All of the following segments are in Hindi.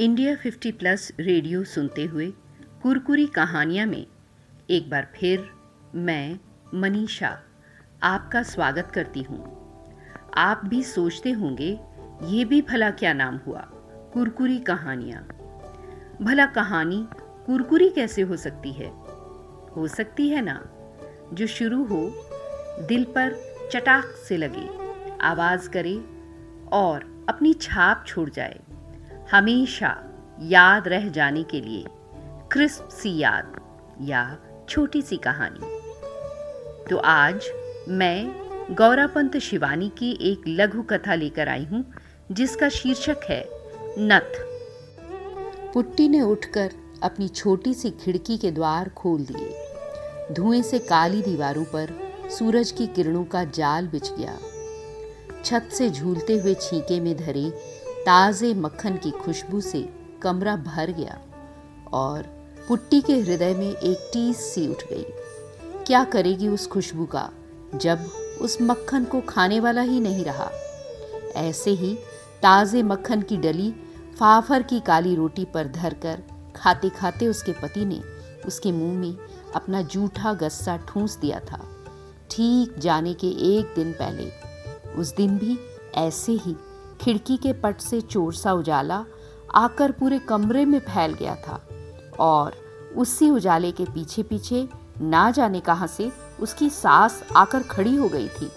इंडिया 50 प्लस रेडियो सुनते हुए कुरकुरी कहानियाँ में एक बार फिर मैं, मनीषा, आपका स्वागत करती हूँ। आप भी सोचते होंगे, ये भी भला क्या नाम हुआ, कुरकुरी कहानियाँ। भला कहानी कुरकुरी कैसे हो सकती है? हो सकती है ना, जो शुरू हो, दिल पर चटाक से लगे, आवाज़ करे और अपनी छाप छोड़ जाए। हमेशा याद रह जाने के लिए क्रिस्प सी याद या छोटी सी कहानी। तो आज मैं गौरापंत शिवानी की एक लघु कथा लेकर आई हूँ, जिसका शीर्षक है नथ। पुट्टी ने उठकर अपनी छोटी सी खिड़की के द्वार खोल दिए। धुएँ से काली दीवारों पर सूरज की किरणों का जाल बिछ गया। छत से झूलते हुए छींके में धरे ताज़े मक्खन की खुशबू से कमरा भर गया और पुट्टी के हृदय में एक टीस सी उठ गई। क्या करेगी उस खुशबू का, जब उस मक्खन को खाने वाला ही नहीं रहा? ऐसे ही ताज़े मक्खन की डली फाफर की काली रोटी पर धरकर खाते खाते उसके पति ने उसके मुँह में अपना जूठा गस्सा ठूंस दिया था। ठीक जाने के एक दिन पहले, उस दिन भी ऐसे ही खिड़की के पट से चोर सा उजाला आकर पूरे कमरे में फैल गया था और उसी उजाले के पीछे पीछे ना जाने कहाँ से उसकी सास आकर खड़ी हो गई थी।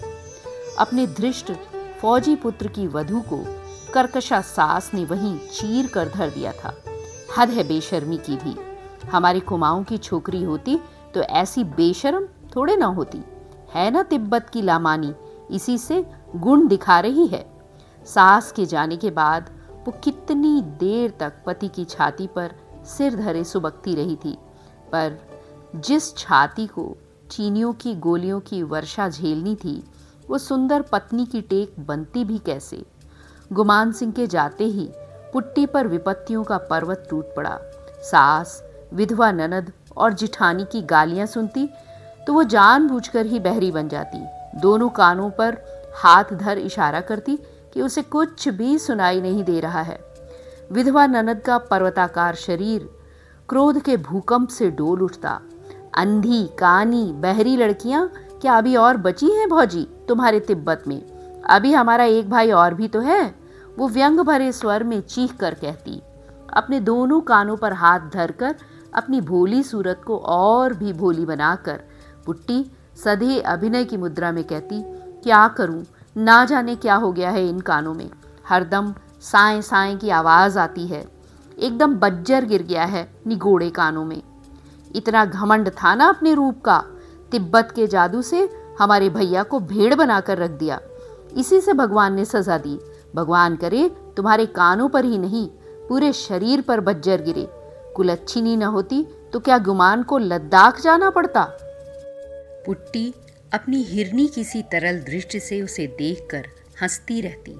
अपने धृष्ट फौजी पुत्र की वधु को कर्कशा सास ने वहीं चीर कर धर दिया था। हद है बेशर्मी की भी। हमारी कुमाऊं की छोकरी होती तो ऐसी बेशर्म थोड़े ना होती। है ना तिब्बत की लामानी, इसी से गुण दिखा रही है। सास के जाने के बाद वो कितनी देर तक पति की छाती पर सिर धरे सुबकती रही थी। पर जिस छाती को चीनियों की गोलियों की वर्षा झेलनी थी, वो सुंदर पत्नी की टेक बनती भी कैसे? गुमान सिंह के जाते ही पुट्टी पर विपत्तियों का पर्वत टूट पड़ा। सास, विधवा ननद और जिठानी की गालियाँ सुनती तो वो जानबूझकर ही बहरी बन जाती। दोनों कानों पर हाथ धर इशारा करती कि उसे कुछ भी सुनाई नहीं दे रहा है। विधवा ननद का पर्वताकार शरीर क्रोध के भूकंप से डोल उठता। अंधी, कानी, बहरी लड़कियाँ, क्या अभी और बची हैं भौजी तुम्हारे तिब्बत में? अभी हमारा एक भाई और भी तो है। वो व्यंग भरे स्वर में चीख कर कहती, अपने दोनों कानों पर हाथ धरकर अपनी भोली सूरत को और भी भोली बनाकर, पुट्टी, सधे अभिनय की मुद्रा में कहती, क्या करूँ? ना जाने क्या हो गया है इन कानों में। हरदम साए साए की आवाज़ आती है। एकदम बज्जर गिर गया है निगोड़े कानों में। इतना घमंड था ना अपने रूप का। तिब्बत के जादू से हमारे भैया को भेड़ बनाकर रख दिया। इसी से भगवान ने सजा दी। भगवान करे, तुम्हारे कानों पर ही नहीं, पूरे शरीर पर बज्जर गिरे। कुल अच्छी कुलच्छिनी न होती तो क्या गुमान को लद्दाख जाना पड़ता? पुट्टी अपनी हिरनी किसी तरल दृष्टि से उसे देखकर हंसती रहती।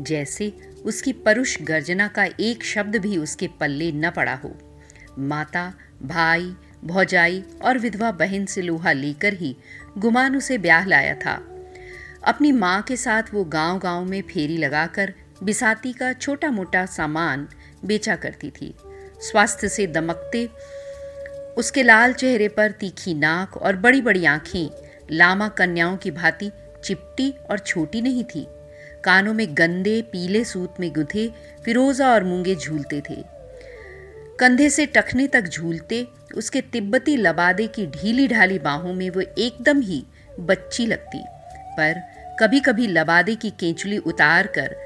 जैसे उसकी परुष गर्जना का एक शब्द भी उसके पल्ले न पड़ा हो। माता, भाई, भौजाई और विधवा बहन से लोहा लेकर ही गुमान उसे ब्याह लाया था। अपनी माँ के साथ वो गाँव गाँव में फेरी लगाकर बिसाती का छोटा मोटा सामान बेचा करती थी। स्वास्थ्य से दमकते, उसके लाल चेहरे पर तीखी नाक और बड़ी बड़ी आँखें लामा कन्याओं की भांति चिपटी और छोटी नहीं थी। कानों में गंदे पीले सूत में गुथे फिरोजा और मूँगे झूलते थे। कंधे से टखने तक झूलते, उसके तिब्बती लबादे की ढीली ढाली बाहों में वो एकदम ही बच्ची लगती। पर कभी कभी लबादे की केंचुली उतार कर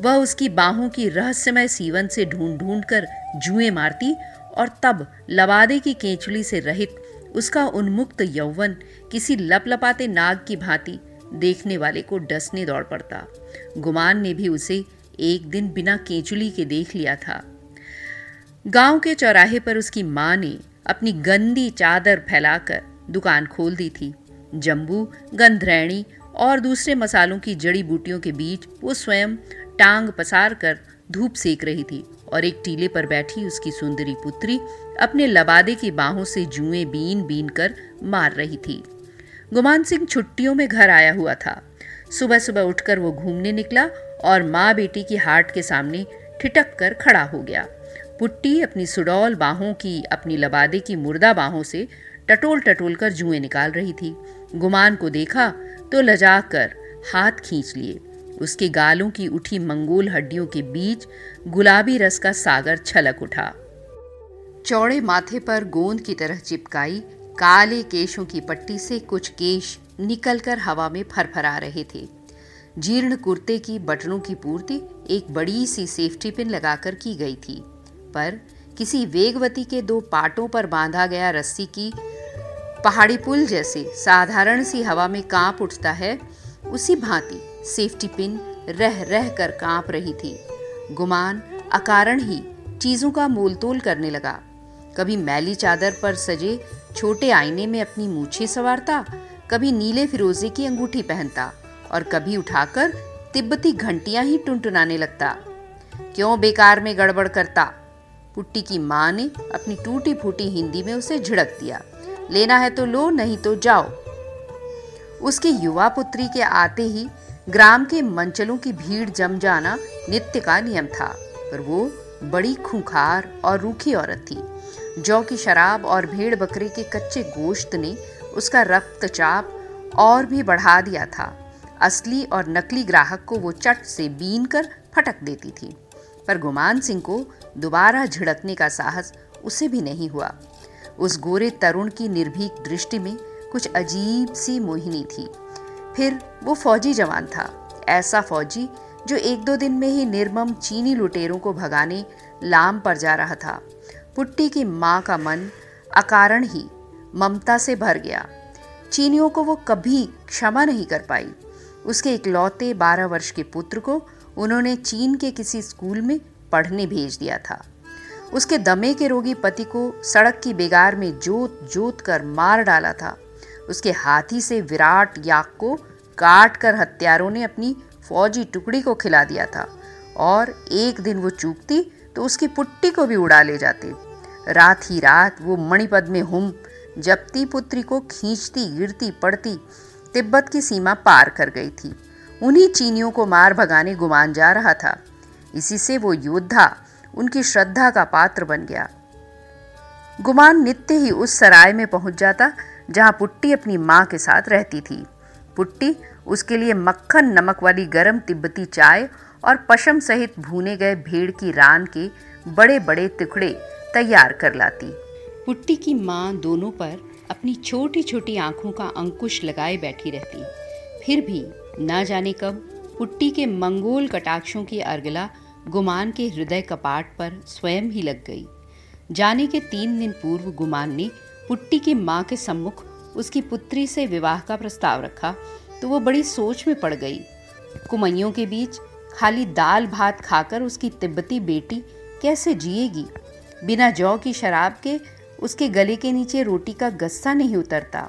वह उसकी बाहों की रहस्यमय सीवन से ढूंढ ढूंढ कर जुएँ मारती और तब लबादे की केंचुली से रहित उसका उन्मुक्त यौवन किसी लपलपाते नाग की भांति देखने वाले को डसने दौड़ पड़ता। गुमान ने भी उसे एक दिन बिना केंचुली के देख लिया था। गाँव के चौराहे पर उसकी माँ ने अपनी गंदी चादर फैलाकर दुकान खोल दी थी। जम्बू, गंधरैणी और दूसरे मसालों की जड़ी बूटियों के बीच वो स्वयं टांग पसार कर धूप सेक रही थी और एक टीले पर बैठी उसकी सुंदरी पुत्री अपने लबादे की बाहों से जुएँ बीन बीन कर मार रही थी। गुमान सिंह छुट्टियों में घर आया हुआ था। सुबह सुबह उठकर वो घूमने निकला और माँ बेटी की हाट के सामने ठिटक कर खड़ा हो गया। पुट्टी अपनी सुडौल बाहों की, अपनी लबादे की मुर्दा बाहों से टटोल टटोल कर जुएँ निकाल रही थी। गुमान को देखा तो लजा कर हाथ खींच लिए। उसके गालों की उठी मंगोल हड्डियों के बीच गुलाबी रस का सागर छलक उठा। चौड़े माथे पर गोंद की तरह चिपकाई, काले केशों की पट्टी से कुछ केश निकलकर हवा में फरफरा रहे थे। जीर्ण कुर्ते की बटनों की पूर्ति एक बड़ी सी सेफ्टी पिन लगाकर की गई थी, पर किसी वेगवती के दो पाटों पर बांधा गया रस्सी की पहाड़ी पुल जैसे साधारण सी हवा में काँप उठता है, उसी भांति सेफ्टी पिन रह रह कर काँप रही थी। गुमान अकारण ही चीज़ों का मोलतोल करने लगा। कभी मैली चादर पर सजे छोटे आईने में अपनी मूछे सवारता, कभी नीले फिरोजे की अंगूठी पहनता और कभी उठाकर तिब्बती घंटियाँ ही टुनटुनाने लगता। क्यों बेकार में गड़बड़ करता? पुट्टी की माँ ने अपनी टूटी फूटी हिंदी में उसे झिड़क दिया। लेना है तो लो, नहीं तो जाओ। उसकी युवा पुत्री के आते ही ग्राम के मंचलों की भीड़ जम जाना नित्य का नियम था, पर वो बड़ी खूंखार और रूखी औरत थी। जौ की शराब और भेड़ बकरे के कच्चे गोश्त ने उसका रक्तचाप और भी बढ़ा दिया था। असली और नकली ग्राहक को वो चट से बीन कर फटक देती थी। पर गुमान सिंह को दोबारा झिड़कने का साहस उसे भी नहीं हुआ। उस गोरे तरुण की निर्भीक दृष्टि में कुछ अजीब सी मोहिनी थी। फिर वो फौजी जवान था। ऐसा फौजी जो एक दो दिन में ही निर्मम चीनी लुटेरों को भगाने, लाम पर जा रहा था। पुट्टी की माँ का मन अकारण ही ममता से भर गया। चीनियों को वो कभी क्षमा नहीं कर पाई। उसके इकलौते बारह वर्ष के पुत्र को उन्होंने चीन के किसी स्कूल में पढ़ने भेज दिया था। उसके दमे के रोगी पति को सड़क की बेगार में जोत जोत कर मार डाला था। उसके हाथी से विराट याक को काट कर हत्यारों ने अपनी फौजी टुकड़ी को खिला दिया था और एक दिन वो चूकती तो उसकी पुट्टी को भी उड़ा ले जाते। रात ही रात वो मणिपद में हुम, जपती पुत्री को खींचती, गिरती, पड़ती, तिब्बत की सीमा पार कर गई थी। उन्हीं चीनियों को मार भगाने गुमान जा रहा था। इसी से वो योद्धा उनकी श्रद्धा का पात्र बन गया। गुमान नित्य ही उस सराय में पहुँच जाता, जहाँ पुट्टी अपनी माँ के साथ रहती थी। पुट्टी उसके लिए मक्खन नमक वाली गरम तिब्बती चाय और पशम सहित भूने गए भेड़ की रान के बड़े बड़े टुकड़े तैयार कर लाती। पुट्टी की माँ दोनों पर अपनी छोटी छोटी आँखों का अंकुश लगाए बैठी रहती। फिर भी न जाने कब पुट्टी के मंगोल कटाक्षों की अर्गला गुमान के हृदय कपाट पर स्वयं ही लग गई। जाने के तीन दिन पूर्व गुमान ने पुट्टी की माँ के सम्मुख उसकी पुत्री से विवाह का प्रस्ताव रखा तो वो बड़ी सोच में पड़ गई। कुमैयों के बीच खाली दाल भात खाकर उसकी तिब्बती बेटी कैसे जिएगी? बिना जौ की शराब के उसके गले के नीचे रोटी का गस्सा नहीं उतरता।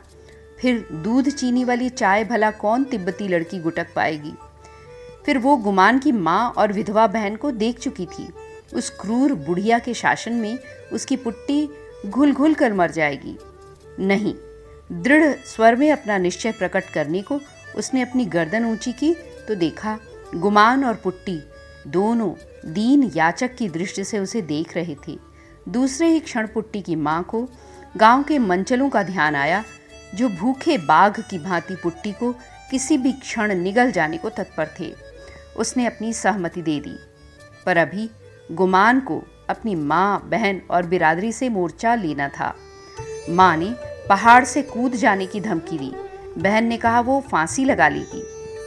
फिर दूध चीनी वाली चाय भला कौन तिब्बती लड़की गुटक पाएगी? फिर वो गुमान की माँ और विधवा बहन को देख चुकी थी। उस क्रूर बुढ़िया के शासन में उसकी पुट्टी घुल घुल कर मर जाएगी। नहीं, दृढ़ स्वर में अपना निश्चय प्रकट करने को उसने अपनी गर्दन ऊँची की तो देखा गुमान और पुट्टी दोनों दीन याचक की दृष्टि से उसे देख रहे थे। दूसरे ही क्षण पुट्टी की माँ को गाँव के मंचलों का ध्यान आया, जो भूखे बाघ की भांति पुट्टी को किसी भी क्षण निगल जाने को तत्पर थे। उसने अपनी सहमति दे दी। पर अभी गुमान को अपनी माँ, बहन और बिरादरी से मोर्चा लेना था। माँ ने पहाड़ से कूद जाने की धमकी दी। बहन ने कहा, वो फांसी लगा लेगी।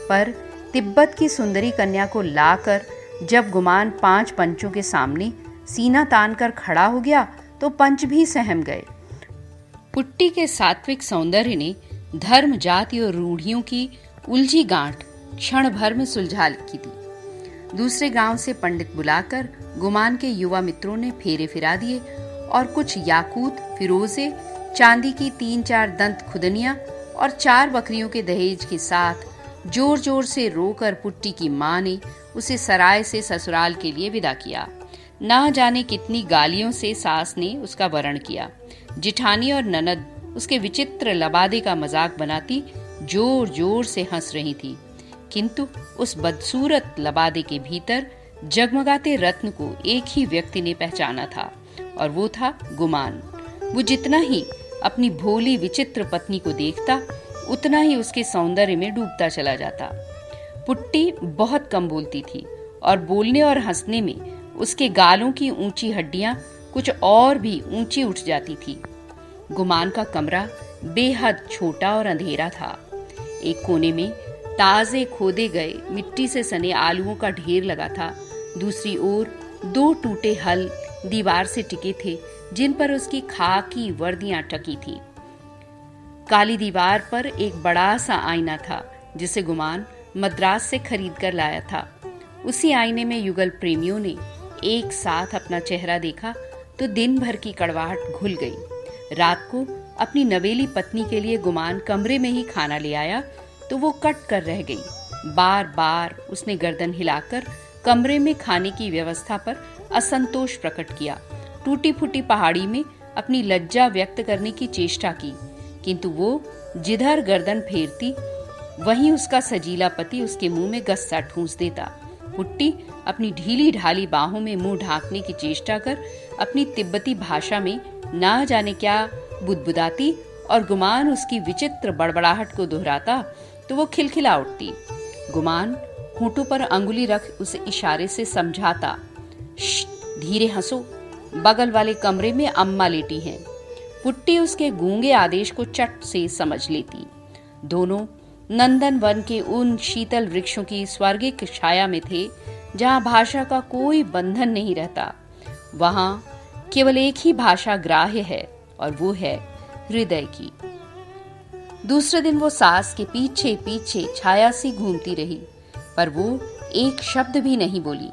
पर तिब्बत की सुंदरी कन्या को लाकर जब गुमान पाँच पंचों के सामने सीना तान कर खड़ा हो गया तो पंच भी सहम गए। पुट्टी के सात्विक सौंदर्य ने धर्म, जाति और रूढ़ियों की उलझी गांठ क्षण भर में सुलझा की थी दूसरे गाँव से पंडित बुलाकर गुमान के युवा मित्रों ने फेरे फिरा दिए और कुछ याकूत, फिरोजे, चांदी की तीन चार दंत खुदनिया और चार बकरियों के दहेज के साथ ज़ोर ज़ोर से रोकर पुट्टी की माँ ने उसे सराय से ससुराल के लिए विदा किया। ना जाने कितनी गालियों से सास ने उसका वरण किया। जिठानी और ननद उसके विचित्र लबादे का मज़ाक बनाती ज़ोर ज़ोर से हंस रही थी। किंतु उस बदसूरत लबादे के भीतर जगमगाते रत्न को एक ही व्यक्ति ने पहचाना था, और वो था गुमान। वो जितना ही अपनी भोली विचित्र पत्नी को देखता, उतना ही उसके सौंदर्य में डूबता चला जाता। पुट्टी बहुत कम बोलती थी, और बोलने और हंसने में उसके गालों की ऊँची हड्डियाँ कुछ और भी ऊँची उठ जाती थी। गुमान का कमरा बेहद छोटा और अंधेरा था। एक कोने में ताजे खोदे गए मिट्टी से सने आलुओं का ढेर लगा था। दूसरी ओर दो टूटे हल दीवार से टिके थे, जिन पर उसकी खाकी वर्दियाँ टकी थी। काली दीवार पर एक बड़ा सा आईना था, जिसे गुमान मद्रास से खरीद कर लाया था। उसी आईने में युगल प्रेमियों ने एक साथ अपना चेहरा देखा तो दिन भर की कड़वाहट घुल गई। रात को अपनी नवेली पत्नी के लिए गुमान कमरे में ही खाना ले आया तो वो कट कर रह गई। बार बार उसने गर्दन हिलाकर कमरे में खाने की व्यवस्था पर असंतोष प्रकट किया। टूटी फूटी पहाड़ी में अपनी लज्जा व्यक्त करने की चेष्टा की, किंतु वो जिधर गर्दन फेरती, वहीं उसका सजीला पति उसके मुँह में गस्सा ठूंस देता। पुट्टी अपनी ढीली ढाली बाहों में मुँह ढांकने की चेष्टा कर अपनी तिब्बती भाषा में ना जाने क्या बुदबुदाती और गुमान उसकी विचित्र बड़बड़ाहट को दोहराता तो वो खिलखिला उठती। गुमान होठों पर अंगुली रख उसे इशारे से समझाता धीरे हंसो, बगल वाले कमरे में अम्मा लेटी हैं। पुट्टी उसके गूँगे आदेश को चट से समझ लेती। दोनों नंदन वन के उन शीतल वृक्षों की स्वर्गिक छाया में थे, जहाँ भाषा का कोई बंधन नहीं रहता। वहाँ केवल एक ही भाषा ग्राह्य है, और वो है हृदय की। दूसरे दिन वो सास के पीछे पीछे छाया सी घूमती रही, पर वो एक शब्द भी नहीं बोली।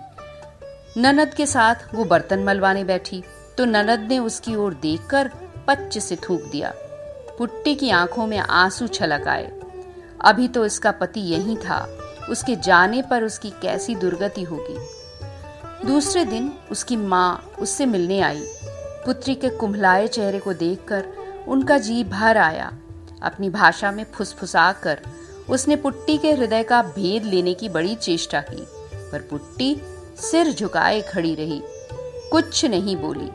ननद के साथ वो बर्तन मलवाने बैठी तो ननद ने उसकी ओर देखकर पच्च से थूक दिया। पुट्टी की आँखों में आँसू छलक आए। अभी तो इसका पति यही था। उसके जाने पर उसकी कैसी दुर्गति होगी। दूसरे दिन उसकी माँ उससे मिलने आई। पुत्री के कुंभलाए चेहरे को देखकर उनका जी भर आया। अपनी भाषा में फुसफुसा कर उसने पुट्टी के हृदय का भेद लेने की बड़ी चेष्टा की, पर पुट्टी सिर झुकाए खड़ी रही। कुछ नहीं बोली।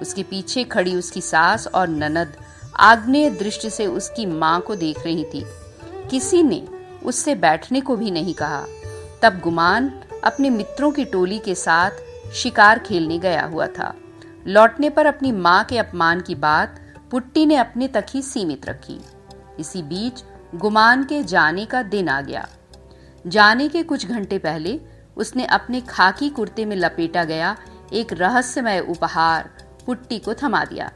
उसके पीछे खड़ी उसकी सास और ननद आग्नेय दृष्टि से उसकी माँ को देख रही थी। किसी ने उससे बैठने को भी नहीं कहा। तब गुमान अपने मित्रों की टोली के साथ शिकार खेलने गया हुआ था। लौटने पर अपनी माँ के अपमान की बात पुट्टी ने अपने तक ही सीमित रखी। इसी बीच गुमान के जाने का दिन आ गया। जाने के कुछ घंटे पहले उसने अपने खाकी कुर्ते में लपेटा गया एक रहस्यमय उपहार पुट्टी को थमा दिया।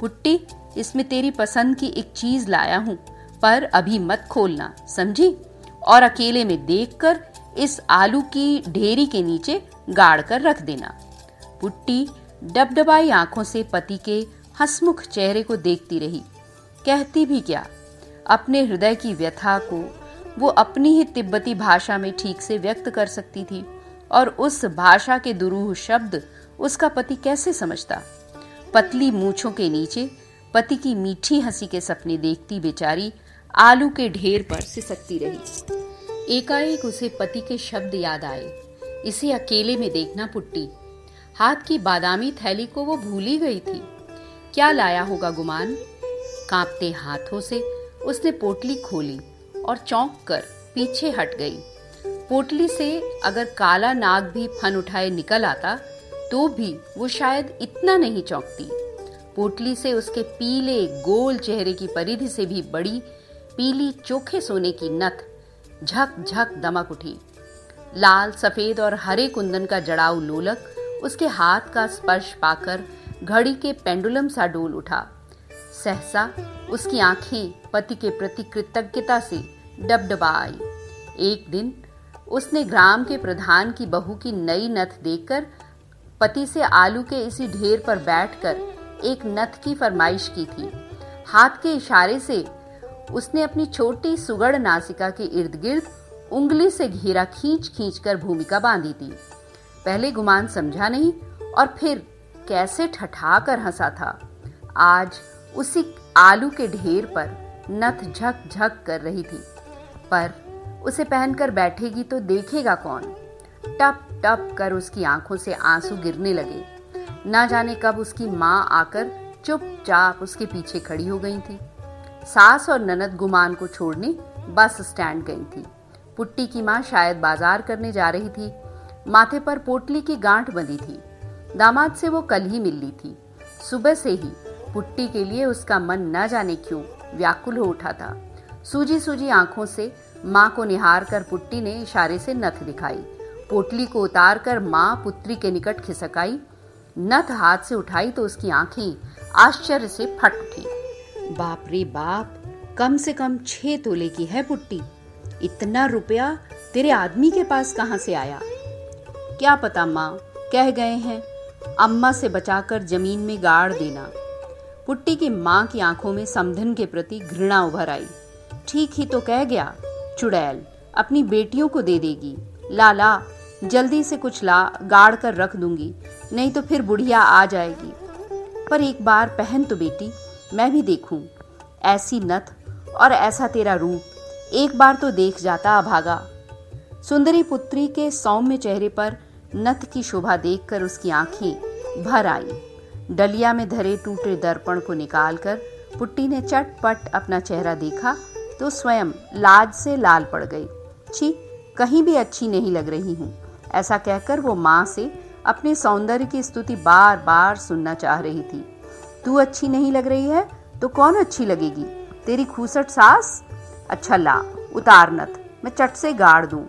पुट्टी, इसमें तेरी पसंद की एक चीज़ लाया हूँ। पर अभी मत खोलना, समझी? और अकेले में देखकर इस आलू की ढेरी के नीचे गाड़ कर रख देना। पुट्टी डबडबाई आँखों से पति के हसमुख चेहरे को देखती रही। कहती भी क्या? अपने हृदय की व्यथा को वो अपनी ही तिब्बती भाषा में ठीक से व्यक्त कर सकती थी, और उस भाषा के दुरूह शब्द उसका पति कैसे समझता? पतली मूछों के नीचे पति की मीठी हँसी के सपने देखती बेचारी आलू के ढेर पर सिसकती रही। एकाएक उसे पति के शब्द याद आए। इसे अकेले में देखना पुट्टी। हाथ की बादामी थैली को वो भूल गई थी। क्या लाया होगा गुमान? कांपते हाथों से उसने पोटली खोली और चौंक कर पीछे हट गई। पोटली से अगर काला नाग भी फन उठाए निकल आता तो भी वो शायद इतना नहीं चौंकती। पोटली से उसके पीले, गोल चेहरे की परिधि से भी बड़ी पीली चोखे सोने की नथ, झक झक दमक उठी। लाल, सफ़ेद और हरे कुंदन का जड़ाऊ लोलक उसके हाथ का स्पर्श पाकर घड़ी के पेंडुलम सा डोल उठा। सहसा उसकी आँखें पति के प्रति कृतज्ञता से डबडबा आई। एक दिन उसने ग्राम के प्रधान की बहू की नई नथ देखकर पति से आलू के इसी ढेर पर बैठकर एक नथ की फरमाइश की थी। हाथ के इशारे से उसने अपनी छोटी सुगढ़ नासिका के इर्द गिर्द उंगली से घेरा खींच खींच कर भूमिका बांधी थी। पहले गुमान समझा नहीं और फिर कैसे ठठा कर हंसा था। आज उसी आलू के ढेर पर नथ झक झक कर रही थी। पर उसे पहनकर बैठेगी तो देखेगा कौन? टप टप कर उसकी आँखों से आँसू गिरने लगे। न जाने कब उसकी माँ आकर चुपचाप उसके पीछे खड़ी हो गई थी। सास और ननद गुमान को छोड़ने बस स्टैंड गई थी। पुट्टी की माँ शायद बाज़ार करने जा रही थी। माथे पर पोटली की गांठ बंधी थी। दामाद से वो कल ही मिल ली थी। सुबह से ही पुट्टी के लिए उसका मन न जाने क्यों व्याकुल हो उठा था। सूजी सूजी आँखों से माँ को निहार कर पुट्टी ने इशारे से नथ दिखाई। पोटली को उतार कर माँ पुत्री के निकट खिसकाई। नथ हाथ से उठाई तो उसकी आँखें आश्चर्य से फट उठी। बाप रे बाप, कम से कम छह तोले की है पुट्टी। इतना रुपया तेरे आदमी के पास कहाँ से आया? क्या पता माँ, कह गए हैं, अम्मा से बचाकर ज़मीन में गाड़ देना। पुट्टी की माँ की आँखों में समधन के प्रति घृणा उभर आई। ठीक ही तो कह गया, चुड़ैल, अपनी बेटियों को दे देगी। ला ला जल्दी से कुछ ला, गाड़ कर रख दूँगी, नहीं तो फिर बुढ़िया आ जाएगी। पर एक बार पहन तो बेटी मैं भी देखूँ। ऐसी नथ और ऐसा तेरा रूप, एक बार तो देख जाता अभागा। सुंदरी पुत्री के सौम्य चेहरे पर नथ की शोभा देखकर उसकी आँखें भर आई। डलिया में धरे टूटे दर्पण को निकालकर पुट्टी ने चटपट अपना चेहरा देखा तो स्वयं लाज से लाल पड़ गई। छी, कहीं भी अच्छी नहीं लग रही हूँ। ऐसा कहकर वो माँ से अपने सौंदर्य की स्तुति बार बार सुनना चाह रही थी। तू अच्छी नहीं लग रही है तो कौन अच्छी लगेगी? तेरी खूसट सास? अच्छा ला, उतार नथ, मैं चट से गाड़ दूँ।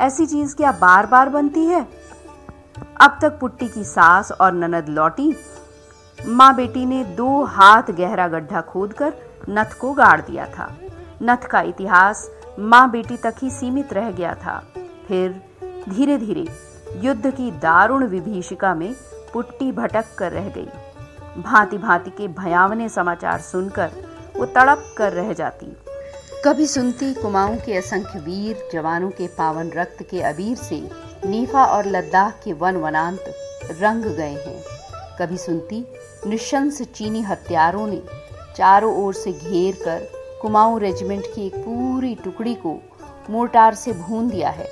ऐसी चीज़ क्या बार बार बनती है? अब तक पुट्टी की सास और ननद लौटी। माँ बेटी ने दो हाथ गहरा गड्ढा खोदकर नथ को गाड़ दिया था। नथ का इतिहास माँ बेटी तक ही सीमित रह गया था। फिर धीरे धीरे युद्ध की दारुण विभीषिका में पुट्टी भटक कर रह गई। भांति भांति के भयावने समाचार सुनकर वो तड़प कर रह जाती। कभी सुनती कुमाऊं के असंख्य वीर, जवानों के पावन रक्त के अबीर से नीफा और लद्दाख के वन वनांत रंग गए हैं। कभी सुनती निशंस चीनी हत्यारों ने चारों ओर से घेर कर कुमाऊं रेजिमेंट की एक पूरी टुकड़ी को मोर्टार से भून दिया है।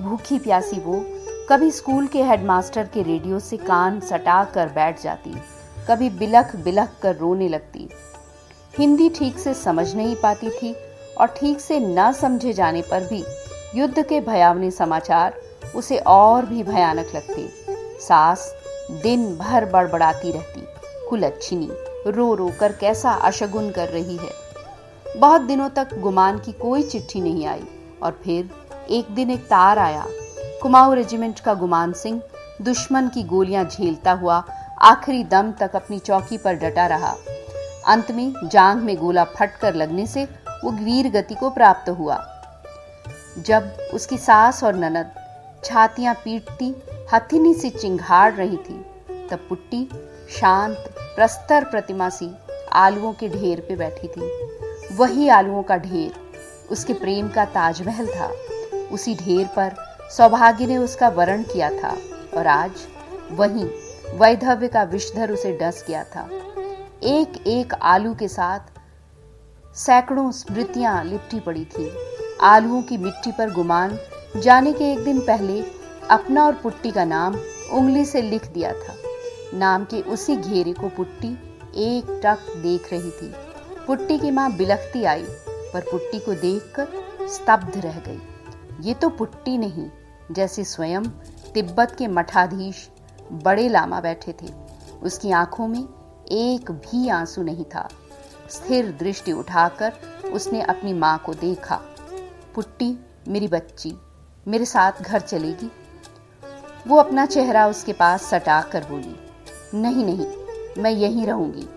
भूखी प्यासी वो कभी स्कूल के हेडमास्टर के रेडियो से कान सटा कर बैठ जाती। कभी बिलख बिलख कर रोने लगती। हिंदी ठीक से समझ नहीं पाती थी और ठीक से न समझे जाने पर भी युद्ध के भयावने समाचार उसे और भी भयानक लगते। सास दिन भर बड़बड़ाती रहती, कुलच्छिनी, रो रो कर कैसा अशगुन कर रही है। बहुत दिनों तक गुमान की कोई चिट्ठी नहीं आई और फिर एक दिन एक तार आया। कुमाऊं रेजिमेंट का गुमान सिंह दुश्मन की गोलियाँ झेलता हुआ आखिरी दम तक अपनी चौकी पर डटा रहा। अंत में जांग में गोला फट कर लगने से वो वीर गति को प्राप्त हुआ। जब उसकी सास और ननद छातियाँ पीटती, हथिनी से चिंघाड़ रही थी, तब पुट्टी शांत, प्रस्तर प्रतिमा सी आलुओं के ढेर पे बैठी थी। वही आलुओं का ढेर, उसके प्रेम का ताजमहल था। उसी ढेर पर सौभाग्य ने उसका वरण किया था और आज वही वैधव्य का विषधर उसे डस गया था। एक एक आलू के साथ सैकड़ों स्मृतियाँ लिपटी पड़ी थी। आलुओं की मिट्टी पर गुमान जाने के एक दिन पहले अपना और पुट्टी का नाम उंगली से लिख दिया था। नाम के उसी घेरे को पुट्टी एक टक देख रही थी। पुट्टी की माँ बिलखती आई, पर पुट्टी को देखकर स्तब्ध रह गई। ये तो पुट्टी नहीं, जैसे स्वयं तिब्बत के मठाधीश बड़े लामा बैठे थे। उसकी आँखों में एक भी आँसू नहीं था। स्थिर दृष्टि उठाकर उसने अपनी माँ को देखा। पुट्टी, मेरी बच्ची, मेरे साथ घर चलेगी। वो अपना चेहरा उसके पास सटा कर बोली, नहीं नहीं, मैं यहीं रहूँगी।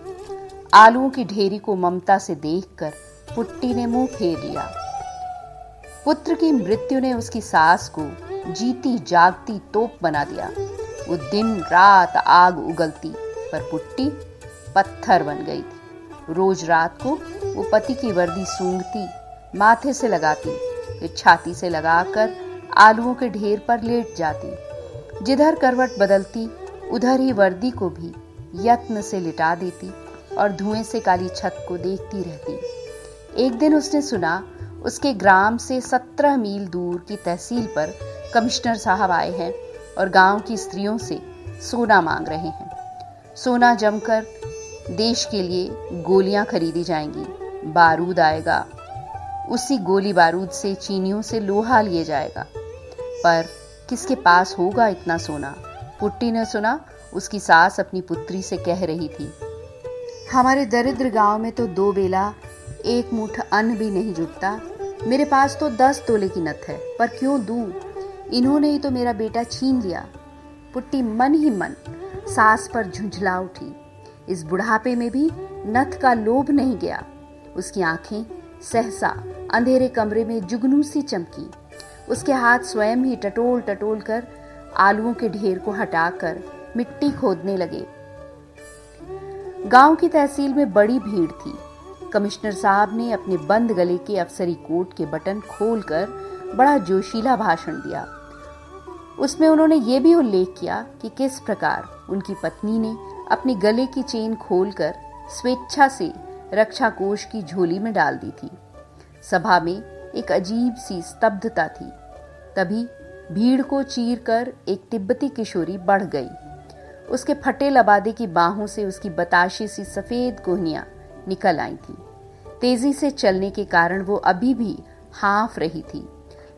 आलुओं की ढेरी को ममता से देखकर पुट्टी ने मुँह फेर लिया। पुत्र की मृत्यु ने उसकी सास को जीती जागती तोप बना दिया। वो दिन रात आग उगलती, पर पुट्टी पत्थर बन गई थी। रोज रात को वो पति की वर्दी सूंघती, माथे से लगाती, फिर छाती से लगाकर आलुओं के ढेर पर लेट जाती। जिधर करवट बदलती, उधर ही वर्दी को भी यत्न से लिटा देती और धुएँ से काली छत को देखती रहती। एक दिन उसने सुना, उसके ग्राम से सत्रह मील दूर की तहसील पर कमिश्नर साहब आए हैं। और गाँव की स्त्रियों से सोना मांग रहे हैं। सोना जमकर देश के लिए गोलियाँ खरीदी जाएँगी। बारूद आएगा। उसी गोली बारूद से चीनियों से लोहा लिए जाएगा। पर किसके पास होगा इतना सोना? पुट्टी ने सुना, उसकी सास अपनी पुत्री से कह रही थी, हमारे दरिद्र गाँव में तो दो बेला, एक मुठ अन्न भी नहीं जुटता। मेरे पास तो दस तोले की नथ है, पर क्यों दू? इन्होंने ही तो मेरा बेटा छीन लिया। पुट्टी मन ही मन, सास पर झुंझला उठी। इस बुढ़ापे में भी नथ का लोभ नहीं गया। उसकी आँखें सहसा अंधेरे कमरे में जुगनू सी चमकी। उसके हाथ स्वयं ही टटोल टटोल कर आलुओं के ढेर को हटाकर मिट्टी खोदने लगे। गाँव की तहसील में बड़ी भीड़ थी। कमिश्नर साहब ने अपने बंद गले के अफसरी कोट के बटन खोलकर बड़ा जोशीला भाषण दिया। उसमें उन्होंने ये भी उल्लेख किया कि किस प्रकार उनकी पत्नी ने अपने गले की चेन खोलकर स्वेच्छा से रक्षा कोष की झोली में डाल दी थी। सभा में एक अजीब सी स्तब्धता थी। तभी भीड़ को चीर कर एक तिब्बती किशोरी बढ़ गई। उसके फटे लबादे की बाहों से उसकी बताशी सी सफ़ेद कोहनियाँ निकल आई थी। तेज़ी से चलने के कारण वो अभी भी हाफ़ रही थी।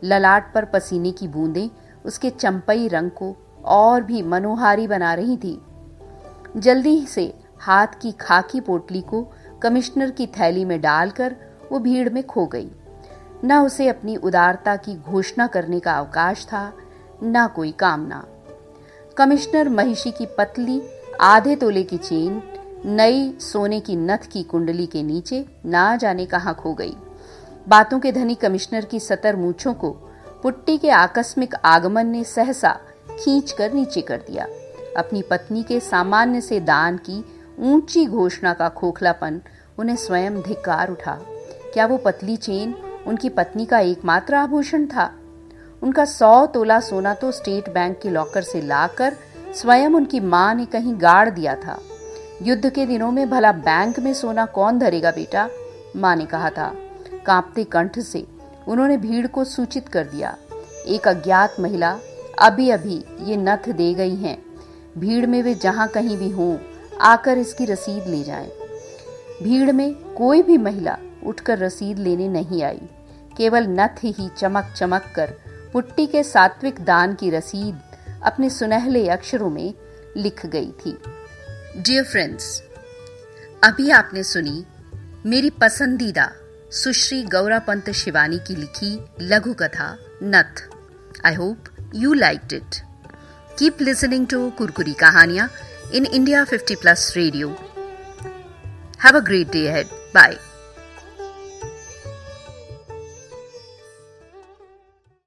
ललाट पर पसीने की बूंदें उसके चंपई रंग को और भी मनोहारी बना रही थी। जल्दी से हाथ की खाकी पोटली को कमिश्नर की थैली में डालकर वो भीड़ में खो गई। न उसे अपनी उदारता की घोषणा करने का अवकाश था, न कोई कामना। कमिश्नर महिषी की पतली, आधे तोले की चेन, नई सोने की नथ की कुंडली के नीचे ना जाने कहा खो गई। बातों के धनी कमिश्नर की सतर मूछों को पुट्टी के आकस्मिक आगमन ने सहसा खींच कर नीचे कर दिया। अपनी पत्नी के सामान्य से दान की ऊँची घोषणा का खोखलापन उन्हें स्वयं धिक्कार उठा। क्या वो पतली चेन उनकी पत्नी का एकमात्र आभूषण था? उनका सौ तोला सोना तो स्टेट बैंक के लॉकर से लाकर स्वयं उनकी माँ ने कहीं गाड़ दिया था। युद्ध के दिनों में भला बैंक में सोना कौन धरेगा बेटा? माँ ने कहा था। कांपते कंठ से उन्होंने भीड़ को सूचित कर दिया। एक अज्ञात महिला, अभी अभी, ये नथ दे गई हैं। भीड़ में वे जहाँ कहीं भी हों, आकर इसकी रसीद ले जाएँ। भीड़ में कोई भी महिला उठकर रसीद लेने नहीं आई। केवल नथ ही चमक चमक कर पुट्टी के सात्विक दान की रसीद अपने सुनहले अक्षरों में लिख गई थी। डियर फ्रेंड्स अभी आपने सुनी मेरी पसंदीदा सुश्री गौरा पंत शिवानी की लिखी लघु कथा, नथ। I hope you like it keep listening to Kurkuri Kahaniyan in India 50 plus radio have a great day ahead Bye.